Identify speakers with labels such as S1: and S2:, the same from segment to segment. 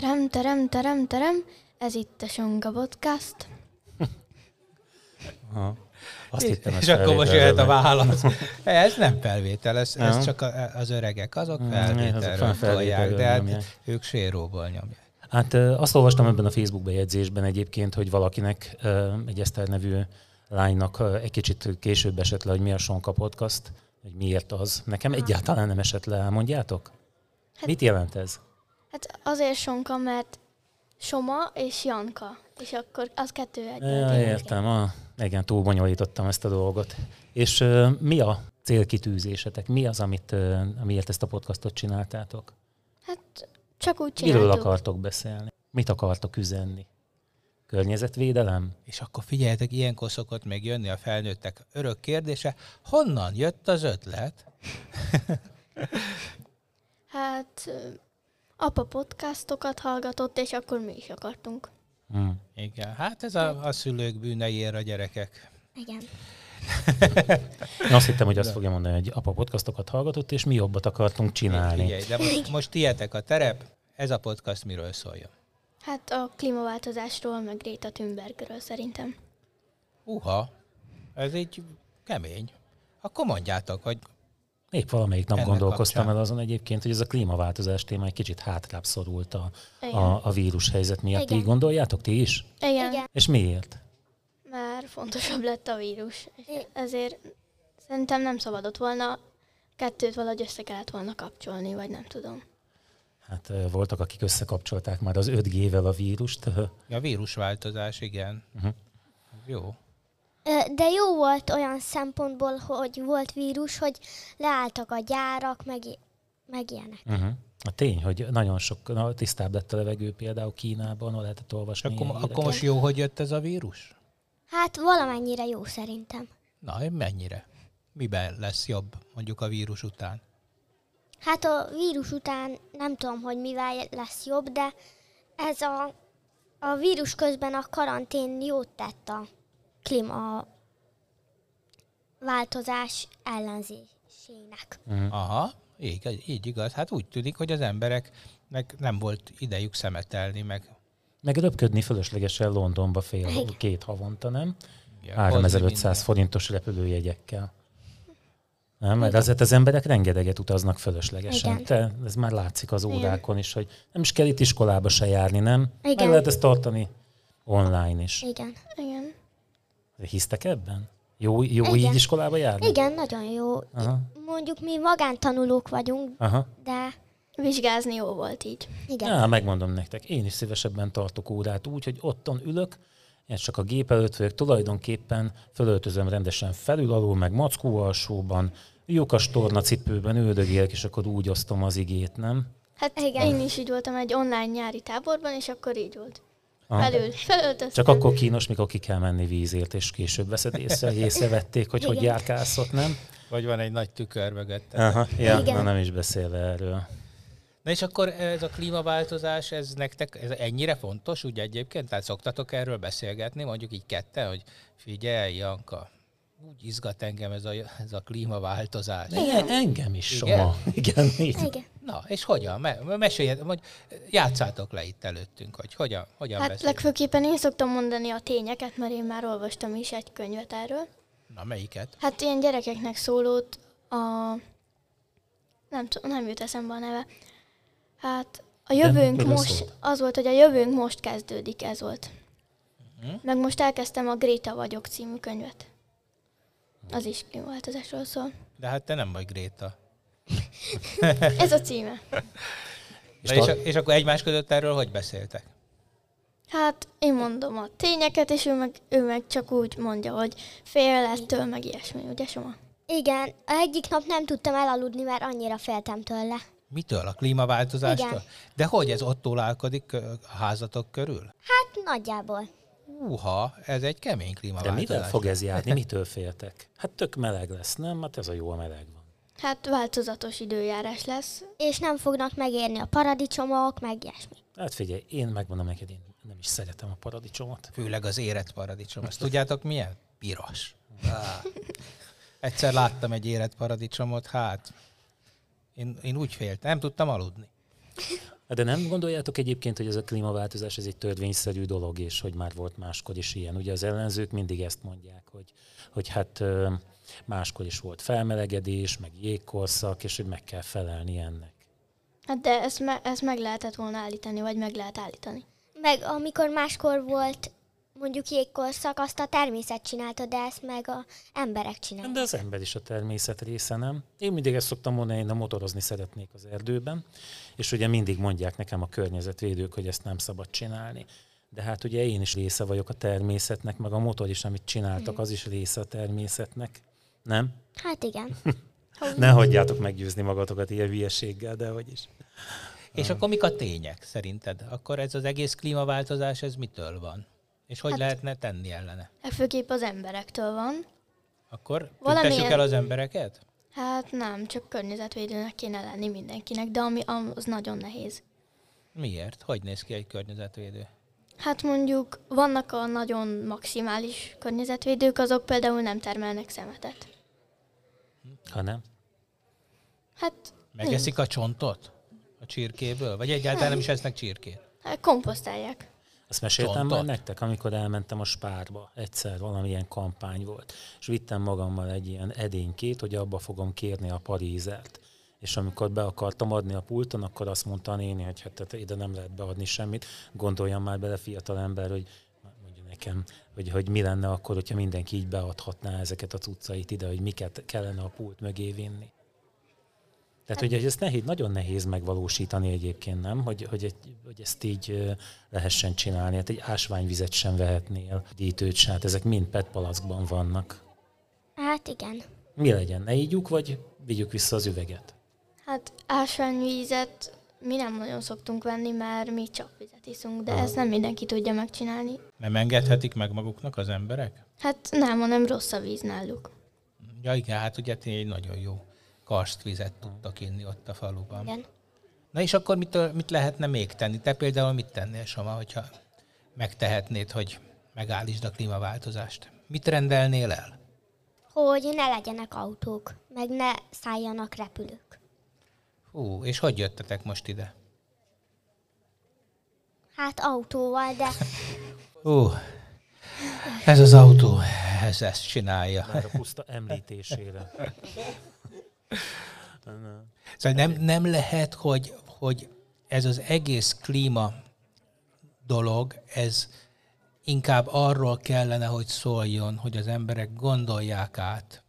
S1: Terem, terem, terem, terem. Ez itt a Songa Podcast.
S2: Aha. Azt hittem, ez
S3: És akkor most jöhet a válasz. Ez nem felvétel, ez, ez csak az öregek, azok felvételről tolják, de hát ők séróból nyomják.
S2: Hát azt olvastam ebben a Facebook bejegyzésben egyébként, hogy valakinek, egy Eszter nevű lánynak egy kicsit később esett le, hogy mi a Sonka Podcast, hogy miért az. Nekem egyáltalán nem esett le, elmondjátok? Mit jelent ez?
S1: Hát azért Sonka, mert Soma és Janka. És akkor az kettő egyben.
S2: Ja, értem, ah, igen, túl bonyolítottam ezt a dolgot. És ö, mi a célkitűzésetek? Mi az, amit, ö, amiért ezt a podcastot csináltátok?
S1: Hát csak úgy
S2: Miről
S1: csináltuk.
S2: akartok beszélni? Mit akartok üzenni? Környezetvédelem?
S3: És akkor figyeljetek, ilyenkor szokott még jönni a felnőttek örök kérdése, honnan jött az ötlet?
S1: Hát ö, apa podcastokat hallgatott, és akkor mi is akartunk.
S2: Hm.
S3: Igen, hát ez a, a szülők bűneiért a gyerekek.
S4: Igen.
S2: Én azt hittem, hogy azt fogja mondani, hogy apa podcastokat hallgatott, és mi jobbat akartunk csinálni.
S3: Figyelj, de most, most tietek a terep, ez a podcast miről szóljon?
S1: Hát a klímaváltozásról, meg Greta Thunbergről szerintem.
S3: Uha, ez így kemény. Akkor mondjátok, hogy
S2: Épp valamelyik nap
S3: Ennek
S2: gondolkoztam
S3: kapcsán.
S2: el azon egyébként, hogy ez a klímaváltozás téma egy kicsit hátrább szorult a,
S1: Igen.
S2: a, a vírus helyzet miatt.
S4: Igen.
S2: Így gondoljátok ti is?
S1: Igen.
S4: Igen.
S2: És miért?
S1: Mert fontosabb lett a vírus. És ezért szerintem nem szabadott volna, kettőt valahogy össze kellett volna kapcsolni, vagy nem tudom.
S2: Hát voltak, akik összekapcsolták már az 5G-vel a vírust.
S3: a vírusváltozás, igen.
S2: Uh-huh.
S3: Jó.
S4: De jó volt olyan szempontból, hogy volt vírus, hogy leálltak a gyárak, meg, meg ilyenek.
S2: Uh-huh. A tény, hogy nagyon sok, na, tisztább lett a levegő például Kínában, ahol lehetett olvasni.
S3: akkor, akkor
S2: híreket.
S3: most jó, hogy jött ez a vírus?
S4: Hát valamennyire jó szerintem.
S3: Na, mennyire? Miben lesz jobb, mondjuk a vírus után?
S4: Hát a vírus után nem tudom, hogy mivel lesz jobb, de ez a, a vírus közben a karantén jót tett a klíma változás ellenzésének.
S2: Uh-huh.
S3: Aha, így, így igaz. Hát úgy tűnik, hogy az embereknek nem volt idejük szemetelni, meg
S2: Meg röpködni fölöslegesen Londonba fél,
S4: Igen.
S2: két havonta, nem?
S3: ja,
S2: 3500
S3: hozni
S2: forintos repülőjegyekkel. Nem, mert azért az emberek rengeteget utaznak fölöslegesen.
S4: Igen.
S2: Te, ez már látszik az
S1: Igen.
S2: órákon is, hogy nem is kell itt iskolába se járni, nem? Meg
S4: Igen.
S2: lehet ezt tartani online is.
S4: Igen.
S1: Igen.
S2: Hisztek ebben? Jó, jó
S4: Igen.
S2: így iskolába járni?
S4: Igen, nagyon jó.
S2: Aha.
S4: Mondjuk mi magántanulók vagyunk,
S2: Aha.
S4: de
S1: Vizsgázni jó volt így.
S4: igen.
S2: Ja, megmondom nektek, én is szívesebben tartok órát úgy, hogy ottan ülök, én csak a gép előtt vagyok, tulajdonképpen fölöltözöm rendesen felül alul, meg mackó alsóban, lyukas tornacipőben üldögélek, és akkor úgy osztom az igét, nem?
S1: Hát
S4: Igen.
S1: én is így voltam egy online nyári táborban, és akkor így volt.
S2: Aha.
S1: Felül, felöltöztem.
S2: Csak akkor kínos, mikor ki kell menni vízért, és később veszed észre, hogy észrevették, hogy hogy
S4: Igen.
S2: járkálsz ott, nem?
S3: Vagy van egy nagy tükör mögött.
S2: Aha, ja,
S4: Igen.
S2: na nem is beszélve erről.
S3: Na és akkor ez a klímaváltozás, ez nektek ez ennyire fontos, úgy egyébként? Tehát szoktatok erről beszélgetni, mondjuk így kette, hogy figyelj, Janka, úgy izgat engem ez a, ez a klímaváltozás.
S2: Igen. Engem is,
S3: Igen?
S2: Soma. Igen, így.
S4: Igen.
S3: Na, és hogyan? Me- meséljetek, vagy játszátok le itt előttünk, hogy hogyan, hogyan
S1: Hát
S3: beszél.
S1: legfőképpen én szoktam mondani a tényeket, mert én már olvastam is egy könyvet erről.
S3: Na, melyiket?
S1: Hát ilyen gyerekeknek szólót a... Nem tudom, nem jut eszembe a neve. Hát a jövőnk
S2: miről
S1: most...
S2: szólt?
S1: Az volt, hogy a jövőnk most kezdődik, ez volt.
S3: Mhm.
S1: Meg most elkezdtem a Gréta vagyok című könyvet. Az is klímaváltozásról szól.
S3: De hát te nem vagy Gréta.
S1: Ez a címe.
S2: És
S3: Na, és,
S2: tar-
S3: és akkor egymás között erről hogy beszéltek?
S1: Hát én mondom a tényeket, és ő meg, ő meg csak úgy mondja, hogy fél ettől, meg ilyesmi, ugye Soma?
S4: Igen, egyik nap nem tudtam elaludni, mert annyira féltem tőle.
S3: Mitől? A klímaváltozástól?
S4: Igen.
S3: De hogy ez ott tólálkodik ö, a házatok körül?
S4: Hát nagyjából.
S3: Uha, ez egy kemény
S2: De
S3: klímaváltozás.
S2: mivel fog ez járni? Mitől féltek? Hát tök meleg lesz, nem? Hát ez a jó, a meleg van.
S1: Hát változatos időjárás lesz.
S4: És nem fognak megérni a paradicsomok, meg ilyesmi.
S2: Hát figyelj, én megmondom neked, én nem is szeretem a paradicsomot.
S3: Főleg az érett paradicsom. Ezt tudjátok milyen? Piros. Á. Egyszer láttam egy érett paradicsomot, hát én, én úgy féltem, nem tudtam aludni.
S2: De nem gondoljátok egyébként, hogy ez a klímaváltozás ez egy törvényszerű dolog, és hogy már volt máskor is ilyen. Ugye az ellenzők mindig ezt mondják, hogy, hogy hát máskor is volt felmelegedés, meg jégkorszak, és hogy meg kell felelni ennek.
S1: Hát de ezt, me- ezt meg lehetett volna állítani, vagy meg lehet állítani.
S4: Meg amikor máskor volt mondjuk jégkorszak, azt a természet csinálta, de ezt meg a emberek csinálták.
S2: De az ember is a természet része, nem? Én mindig ezt szoktam mondani, én a motorozni szeretnék az erdőben, és ugye mindig mondják nekem a környezetvédők, hogy ezt nem szabad csinálni. De hát ugye én is része vagyok a természetnek, meg a motor is, amit csináltak, az is része a természetnek. Nem?
S4: Hát igen.
S2: Ne hagyjátok meggyőzni magatokat ilyen hülyeséggel, de hogy is.
S3: És akkor mik a tények szerinted? Akkor ez az egész klímaváltozás, ez mitől van? És hogy
S1: Hát-
S3: lehetne tenni ellene?
S1: Főképp az emberektől van.
S3: Akkor
S1: Valamilyen-
S3: tüntessük el az embereket?
S1: Hát nem, csak környezetvédőnek kéne lenni mindenkinek, de ami az nagyon nehéz.
S3: Miért? Hogy néz ki egy környezetvédő?
S1: Hát mondjuk vannak a nagyon maximális környezetvédők, azok például nem termelnek szemetet.
S2: Ha nem?
S1: Hát,
S3: Megeszik a csontot? A csirkéből? Vagy egyáltalán nem is esznek csirkét?
S1: hát komposztálják.
S2: Azt meséltem
S3: Csontot?
S2: már nektek, amikor elmentem a spárba. Egyszer valamilyen kampány volt. És vittem magammal egy ilyen edénykét, hogy abba fogom kérni a parízert. És amikor be akartam adni a pulton, akkor azt mondta a néni, hogy hát tehát ide nem lehet beadni semmit. Gondoljam már bele fiatal ember, hogy mondja nekem, hogy, hogy mi lenne akkor, hogyha mindenki így beadhatná ezeket a cuccait ide, hogy miket kellene a pult mögé vinni. Tehát ugye ezt nehéz, nagyon nehéz megvalósítani egyébként, nem? Hogy, hogy, egy, hogy ezt így lehessen csinálni. Hát egy ásványvizet sem vehetnél, dítőt sem, hát ezek mind PET palackban vannak.
S4: Hát igen.
S2: Mi legyen? Ne ígyjuk, vagy vigyük vissza az üveget?
S1: Hát ásványvízet mi nem nagyon szoktunk venni, mert mi csak vizet iszunk, de ezt nem mindenki tudja megcsinálni.
S3: Nem engedhetik meg maguknak az emberek?
S1: Hát nem, hanem rossz a víz náluk.
S3: Ja igen, hát ugye egy nagyon jó karstvizet tudtak inni ott a faluban.
S4: Igen.
S3: Na és akkor mit, mit lehetne még tenni? Te például mit tennél, Soma, hogyha megtehetnéd, hogy megállítsd a klímaváltozást? Mit rendelnél el?
S4: Hogy ne legyenek autók, meg ne szálljanak repülők.
S3: Hú, és hogy jöttetek most ide?
S4: Hát autóval, de
S3: Hú, ez az autó, ez ezt csinálja.
S2: Már a puszta említésére.
S3: Szóval nem, nem lehet, hogy, hogy ez az egész klíma dolog, ez inkább arról kellene, hogy szóljon, hogy az emberek gondolják át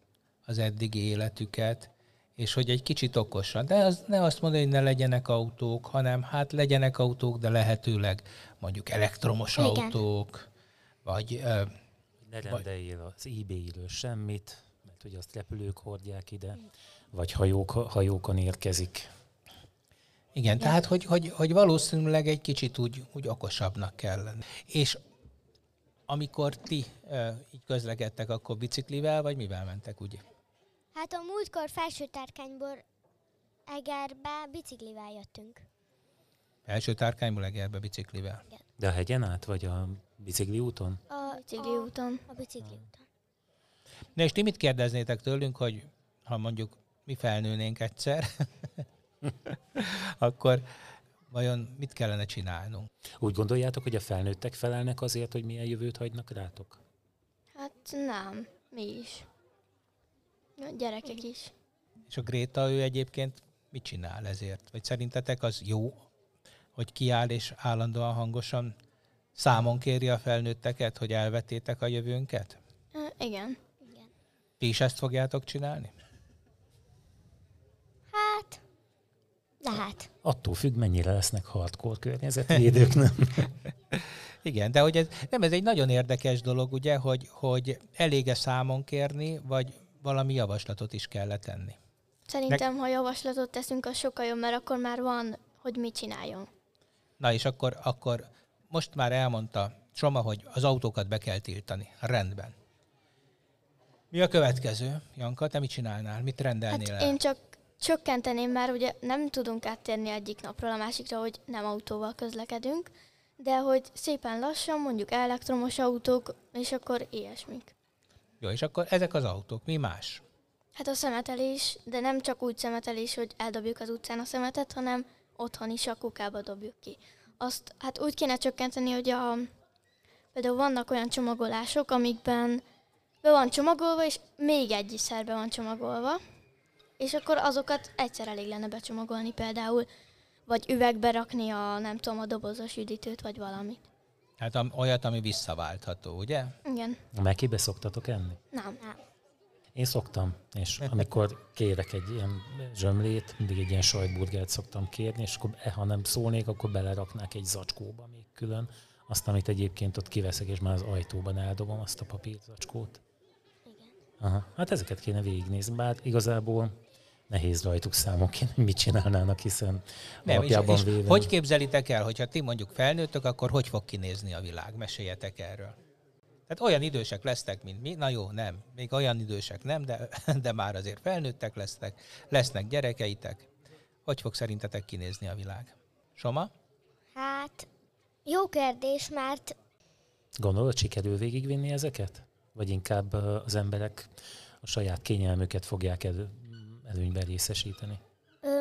S3: az eddigi életüket, és hogy egy kicsit okosan. De az, ne azt mondani, hogy ne legyenek autók, hanem hát legyenek autók, de lehetőleg mondjuk elektromos
S4: Igen.
S3: autók, vagy ö,
S2: Ne rendeljél az eBay-ről semmit, mert ugye azt repülők hordják ide, vagy hajók, hajókon érkezik.
S3: Igen, tehát hogy, hogy, hogy valószínűleg egy kicsit úgy, úgy okosabbnak kell lenni. És amikor ti e, így közlekedtek, akkor biciklivel, vagy mivel mentek, ugye?
S4: hát a múltkor felső tárkányból Egerbe biciklivel jöttünk.
S3: Első tárkányból Egerbe biciklivel.
S2: De a hegyen át, vagy a bicikli úton?
S4: A
S1: Bicikli
S4: a,
S1: úton.
S4: a bicikli úton.
S3: Na és ti mit kérdeznétek tőlünk, hogy ha mondjuk mi felnőnénk egyszer, akkor vajon mit kellene csinálnunk?
S2: Úgy gondoljátok, hogy a felnőttek felelnek azért, hogy milyen jövőt hagynak rátok?
S1: Hát nem, mi is. A gyerekek is.
S3: És a Gréta, ő egyébként mit csinál ezért? Vagy szerintetek az jó, hogy kiáll és állandóan hangosan számon kéri a felnőtteket, hogy elvetétek a jövőnket?
S1: Ö, igen.
S3: Ti is ezt fogjátok csinálni?
S4: Hát, lehet.
S2: Attól függ, mennyire lesznek hardcore környezetvédők, nem?
S3: Igen, de hogy ez, nem, ez egy nagyon érdekes dolog, ugye, hogy, hogy elége számon kérni, vagy valami javaslatot is kell tenni.
S1: Szerintem, ha javaslatot teszünk, az sokkal jobb, mert akkor már van, hogy mit csináljon.
S3: Na és akkor, akkor most már elmondta Soma, hogy az autókat be kell tiltani. Rendben. Mi a következő? Janka, te mit csinálnál? Mit rendelnél
S1: Hát
S3: el?
S1: én csak csökkenteném, mert ugye nem tudunk áttérni egyik napról a másikra, hogy nem autóval közlekedünk, de hogy szépen lassan, mondjuk elektromos autók, és akkor ilyesmik.
S3: Jó, és akkor ezek az autók, mi más?
S1: Hát a szemetelés, de nem csak úgy szemetelés, hogy eldobjuk az utcán a szemetet, hanem otthon is a kukába dobjuk ki. Azt hát úgy kéne csökkenteni, hogy a, például vannak olyan csomagolások, amikben be van csomagolva, és még egy is szerbe van csomagolva, és akkor azokat egyszer elég lenne becsomagolni például, vagy üvegbe rakni a, nem tudom, a dobozos üdítőt, vagy valamit.
S3: Hát am, olyat, ami visszaváltható, ugye?
S1: Igen.
S2: Mekibe szoktatok enni?
S1: Nem.
S4: Nem.
S2: Én szoktam, és amikor kérek egy ilyen zsömlét, mindig egy ilyen sajtburgert szoktam kérni, és akkor, eh, ha nem szólnék, akkor beleraknák egy zacskóba még külön, azt, amit egyébként ott kiveszek, és már az ajtóban eldobom azt a papírzacskót.
S4: Igen.
S2: Aha. Hát ezeket kéne végignézni, bár igazából nehéz rajtuk számon kéne, hogy mit csinálnának, hiszen
S3: Nem, és,
S2: alapjában
S3: és
S2: véve...
S3: hogy képzelitek el, hogyha ti mondjuk felnőttök, akkor hogy fog kinézni a világ? Meséljetek erről. Tehát olyan idősek lesztek, mint mi. Na jó, nem. Még olyan idősek nem, de, de már azért felnőttek lesznek. Lesznek gyerekeitek. Hogy fog szerintetek kinézni a világ? Soma?
S4: Hát, jó kérdés, mert
S2: Gondolod, sikerül végigvinni ezeket? Vagy inkább az emberek a saját kényelmüket fogják elő, előnyben részesíteni?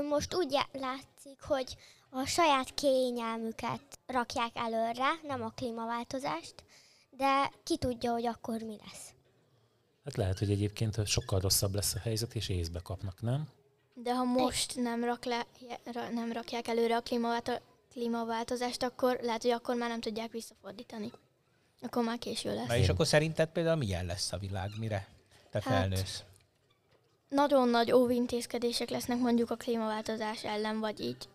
S4: most úgy látszik, hogy a saját kényelmüket rakják előre, nem a klímaváltozást, de ki tudja, hogy akkor mi lesz.
S2: Hát lehet, hogy egyébként sokkal rosszabb lesz a helyzet, és észbe kapnak, nem?
S1: De ha most nem, rak le, nem rakják előre a klímaválto- klímaváltozást, akkor lehet, hogy akkor már nem tudják visszafordítani. Akkor már késő lesz.
S3: Na és akkor szerinted például milyen lesz a világ? Mire te
S1: Hát,
S3: felnősz?
S1: Nagyon nagy óvintézkedések lesznek mondjuk a klímaváltozás ellen, vagy így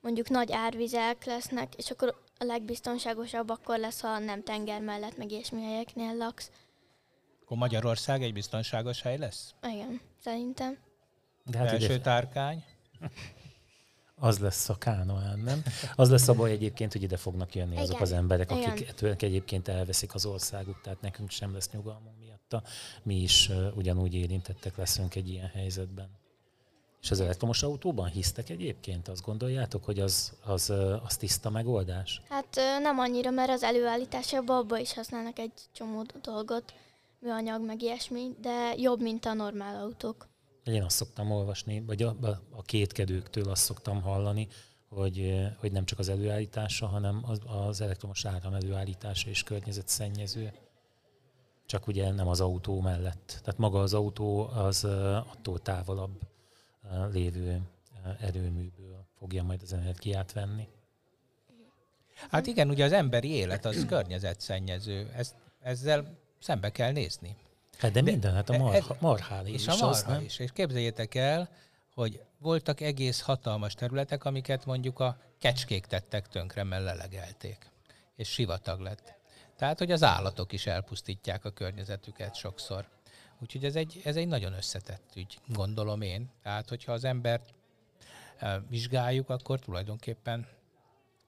S1: mondjuk nagy árvizek lesznek, és akkor a legbiztonságosabb akkor lesz, ha nem tenger mellett, meg ilyesmi helyeknél laksz.
S3: Akkor Magyarország egy biztonságos hely lesz?
S1: Igen, szerintem.
S2: De
S3: Hát Első
S2: ide,
S3: tárkány?
S2: az lesz a kánoán, nem? Az lesz a baj egyébként, hogy ide fognak jönni azok
S4: Igen.
S2: az emberek,
S1: Igen.
S2: akik ettől egyébként elveszik az országot, tehát nekünk sem lesz nyugalmunk miatta. Mi is ugyanúgy érintettek leszünk egy ilyen helyzetben. És az elektromos autóban hisztek egyébként? Azt gondoljátok, hogy az, az, az tiszta megoldás?
S1: Hát nem annyira, mert az előállításában abba is használnak egy csomó dolgot, műanyag, meg ilyesmi, de jobb, mint a normál autók.
S2: Én azt szoktam olvasni, vagy a, a- kétkedőktől azt szoktam hallani, hogy, hogy nem csak az előállítása, hanem az, az elektromos áram előállítása is környezetszennyező. Csak ugye nem az autó mellett. Tehát maga az autó az attól távolabb lévő erőműből fogja majd az energiát venni.
S3: Hát igen, ugye az emberi élet az környezetszennyező. Ezt, ezzel szembe kell nézni.
S2: Hát de minden, hát a marha, marhálé
S3: És
S2: is
S3: a
S2: az,
S3: marha
S2: nem?
S3: is. És képzeljétek el, hogy voltak egész hatalmas területek, amiket mondjuk a kecskék tettek tönkre, mert lelegelték. És sivatag lett. Tehát, hogy az állatok is elpusztítják a környezetüket sokszor. Úgyhogy ez egy, ez egy nagyon összetett ügy, gondolom én. Tehát, hogyha az embert eh, vizsgáljuk, akkor tulajdonképpen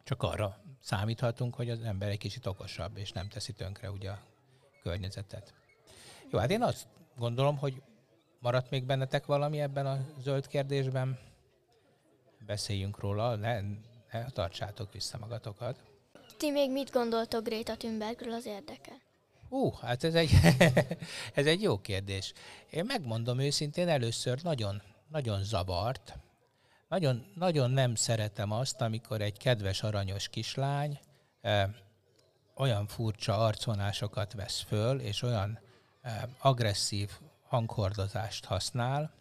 S3: csak arra számíthatunk, hogy az ember egy kicsit okosabb, és nem teszi tönkre ugye a környezetet. Jó, hát én azt gondolom, hogy maradt még bennetek valami ebben a zöld kérdésben? Beszéljünk róla, ne, ne tartsátok vissza magatokat.
S1: Ti még mit gondoltok Greta Thunbergről, az érdekel?
S3: Ú, hát ez egy, ez egy jó kérdés. Én megmondom őszintén, először nagyon, nagyon zavart. Nagyon, nagyon nem szeretem azt, amikor egy kedves, aranyos kislány eh, olyan furcsa arcvonásokat vesz föl, és olyan eh, agresszív hanghordozást használ,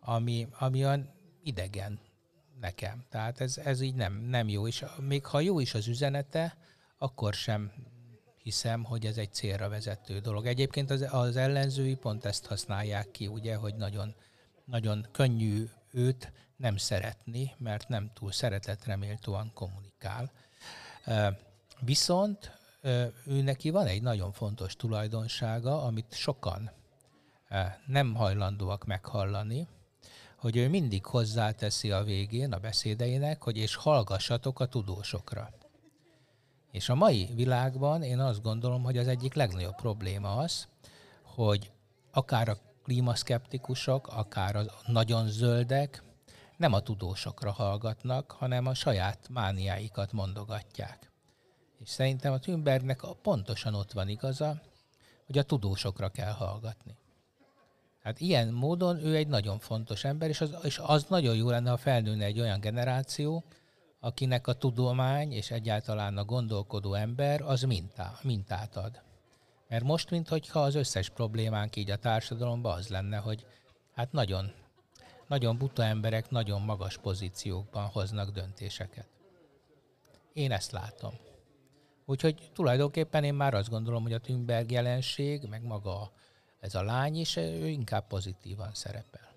S3: ami, ami olyan idegen nekem. Tehát ez, ez így nem, nem jó. És még ha jó is az üzenete, akkor sem hiszem, hogy ez egy célra vezető dolog. Egyébként az, az ellenzői pont ezt használják ki, ugye, hogy nagyon, nagyon könnyű őt nem szeretni, mert nem túl szeretetreméltóan kommunikál. Viszont ő neki van egy nagyon fontos tulajdonsága, amit sokan nem hajlandóak meghallani, hogy ő mindig hozzáteszi a végén a beszédeinek, hogy és hallgassatok a tudósokra. És a mai világban én azt gondolom, hogy az egyik legnagyobb probléma az, hogy akár a klímaszkeptikusok, akár a nagyon zöldek nem a tudósokra hallgatnak, hanem a saját mániáikat mondogatják. És szerintem a Thunbergnek pontosan ott van igaza, hogy a tudósokra kell hallgatni. Hát ilyen módon ő egy nagyon fontos ember, és az, és az nagyon jó lenne, ha felnőne egy olyan generáció, akinek a tudomány és egyáltalán a gondolkodó ember az mintá, mintát ad. Mert most, mintha az összes problémánk így a társadalomban az lenne, hogy hát nagyon, nagyon buta emberek nagyon magas pozíciókban hoznak döntéseket. Én ezt látom. Úgyhogy tulajdonképpen én már azt gondolom, hogy a Thunberg jelenség, meg maga ez a lány is, ő inkább pozitívan szerepel.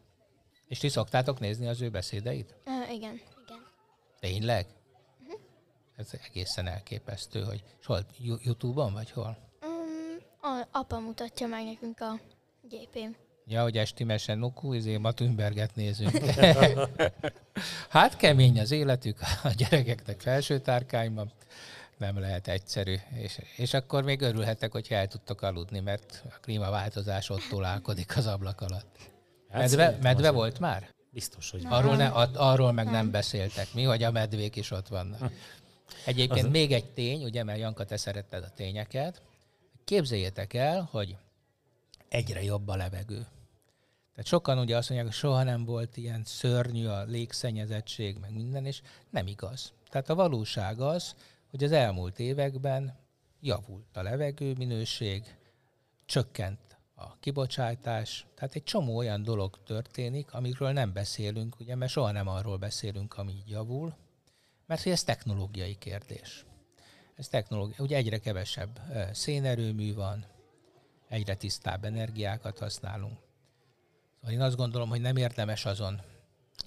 S3: És ti szoktátok nézni az ő beszédeit?
S1: Uh, igen.
S4: Igen.
S3: Tényleg? Ez egészen elképesztő, hogy és hol, Youtube-on vagy hol?
S1: Um, a, apa mutatja meg nekünk a gépén.
S3: Ja, hogy estimesen nukú, izé ma Thunberget nézünk. hát kemény az életük, a gyerekeknek felső tárkányban. Nem lehet egyszerű. És, és akkor még örülhetek, hogyha el tudtok aludni, mert a klímaváltozás ott tolálkodik az ablak alatt.
S2: Hát
S3: Medve, medve volt már?
S2: Biztos, hogy
S3: Arról, ne, a- arról meg nem beszéltek mi, hogy a medvék is ott vannak. Egyébként
S2: Az-
S3: még egy tény, ugye, mert Janka, te szeretted a tényeket. Képzeljétek el, hogy egyre jobb a levegő. Tehát sokan ugye azt mondják, hogy soha nem volt ilyen szörnyű a légszennyezettség, meg minden, és nem igaz. Tehát a valóság az, hogy az elmúlt években javult a levegő minőség, csökkent a kibocsátás, tehát egy csomó olyan dolog történik, amikről nem beszélünk, ugye, mert soha nem arról beszélünk, ami így javul, mert hogy ez technológiai kérdés. Ez technológia, ugye egyre kevesebb szénerőmű van, egyre tisztább energiákat használunk. Szóval én azt gondolom, hogy nem érdemes azon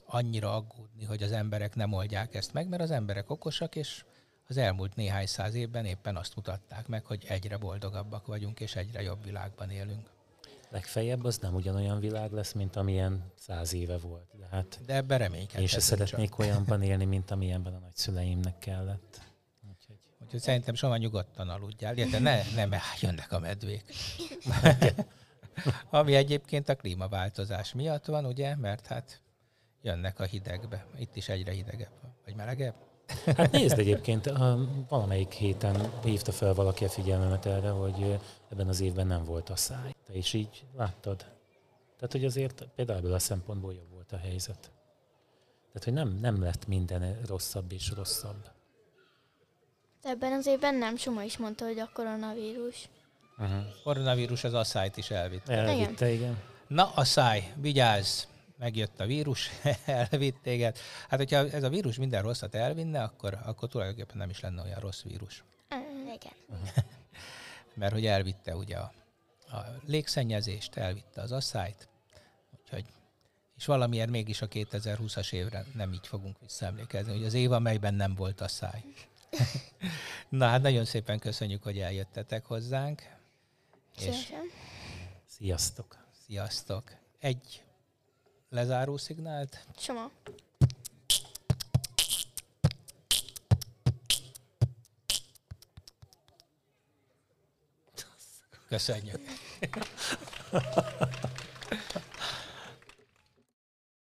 S3: annyira aggódni, hogy az emberek nem oldják ezt meg, mert az emberek okosak, és az elmúlt néhány száz évben éppen azt mutatták meg, hogy egyre boldogabbak vagyunk, és egyre jobb világban élünk.
S2: legfeljebb az nem ugyanolyan világ lesz, mint amilyen száz éve volt. De hát
S3: De ebben reménykedhetünk
S2: én se szeretnék
S3: csak.
S2: olyanban élni, mint amilyenben a nagyszüleimnek kellett. Úgyhogy
S3: Úgyhogy szerintem soha nyugodtan aludjál, illetve ne, nem jönnek a medvék. Ami egyébként a klímaváltozás miatt van, ugye, mert hát jönnek a hidegbe. Itt is egyre hidegebb, van. vagy melegebb.
S2: Hát nézd egyébként, a- valamelyik héten hívta fel valaki a figyelmemet erre, hogy ebben az évben nem volt a száj. Te is így láttad? Tehát, hogy azért például ebből a szempontból jobb volt a helyzet. Tehát, hogy nem, nem lett minden rosszabb és rosszabb.
S1: De ebben az évben nem Soma is mondta, hogy a koronavírus.
S2: Uh-huh.
S3: Koronavírus az asszályt is elvitt.
S2: Elvitte, igen.
S3: Na, a száj, vigyázz! Megjött a vírus, elvitt téged. Hát, hogyha ez a vírus minden rosszat elvinne, akkor, akkor tulajdonképpen nem is lenne olyan rossz vírus.
S4: Igen.
S3: Mert hogy elvitte ugye a, a légszennyezést, elvitte az asszályt, úgyhogy és valamiért mégis a 2020-as évre nem így fogunk visszaemlékezni, hogy az év, amelyben nem volt a száj. Na hát nagyon szépen köszönjük, hogy eljöttetek hozzánk, és
S1: Szívesen.
S2: Sziasztok!
S3: sziasztok! Egy lezáró szignált,
S1: Soma.
S3: köszönjük!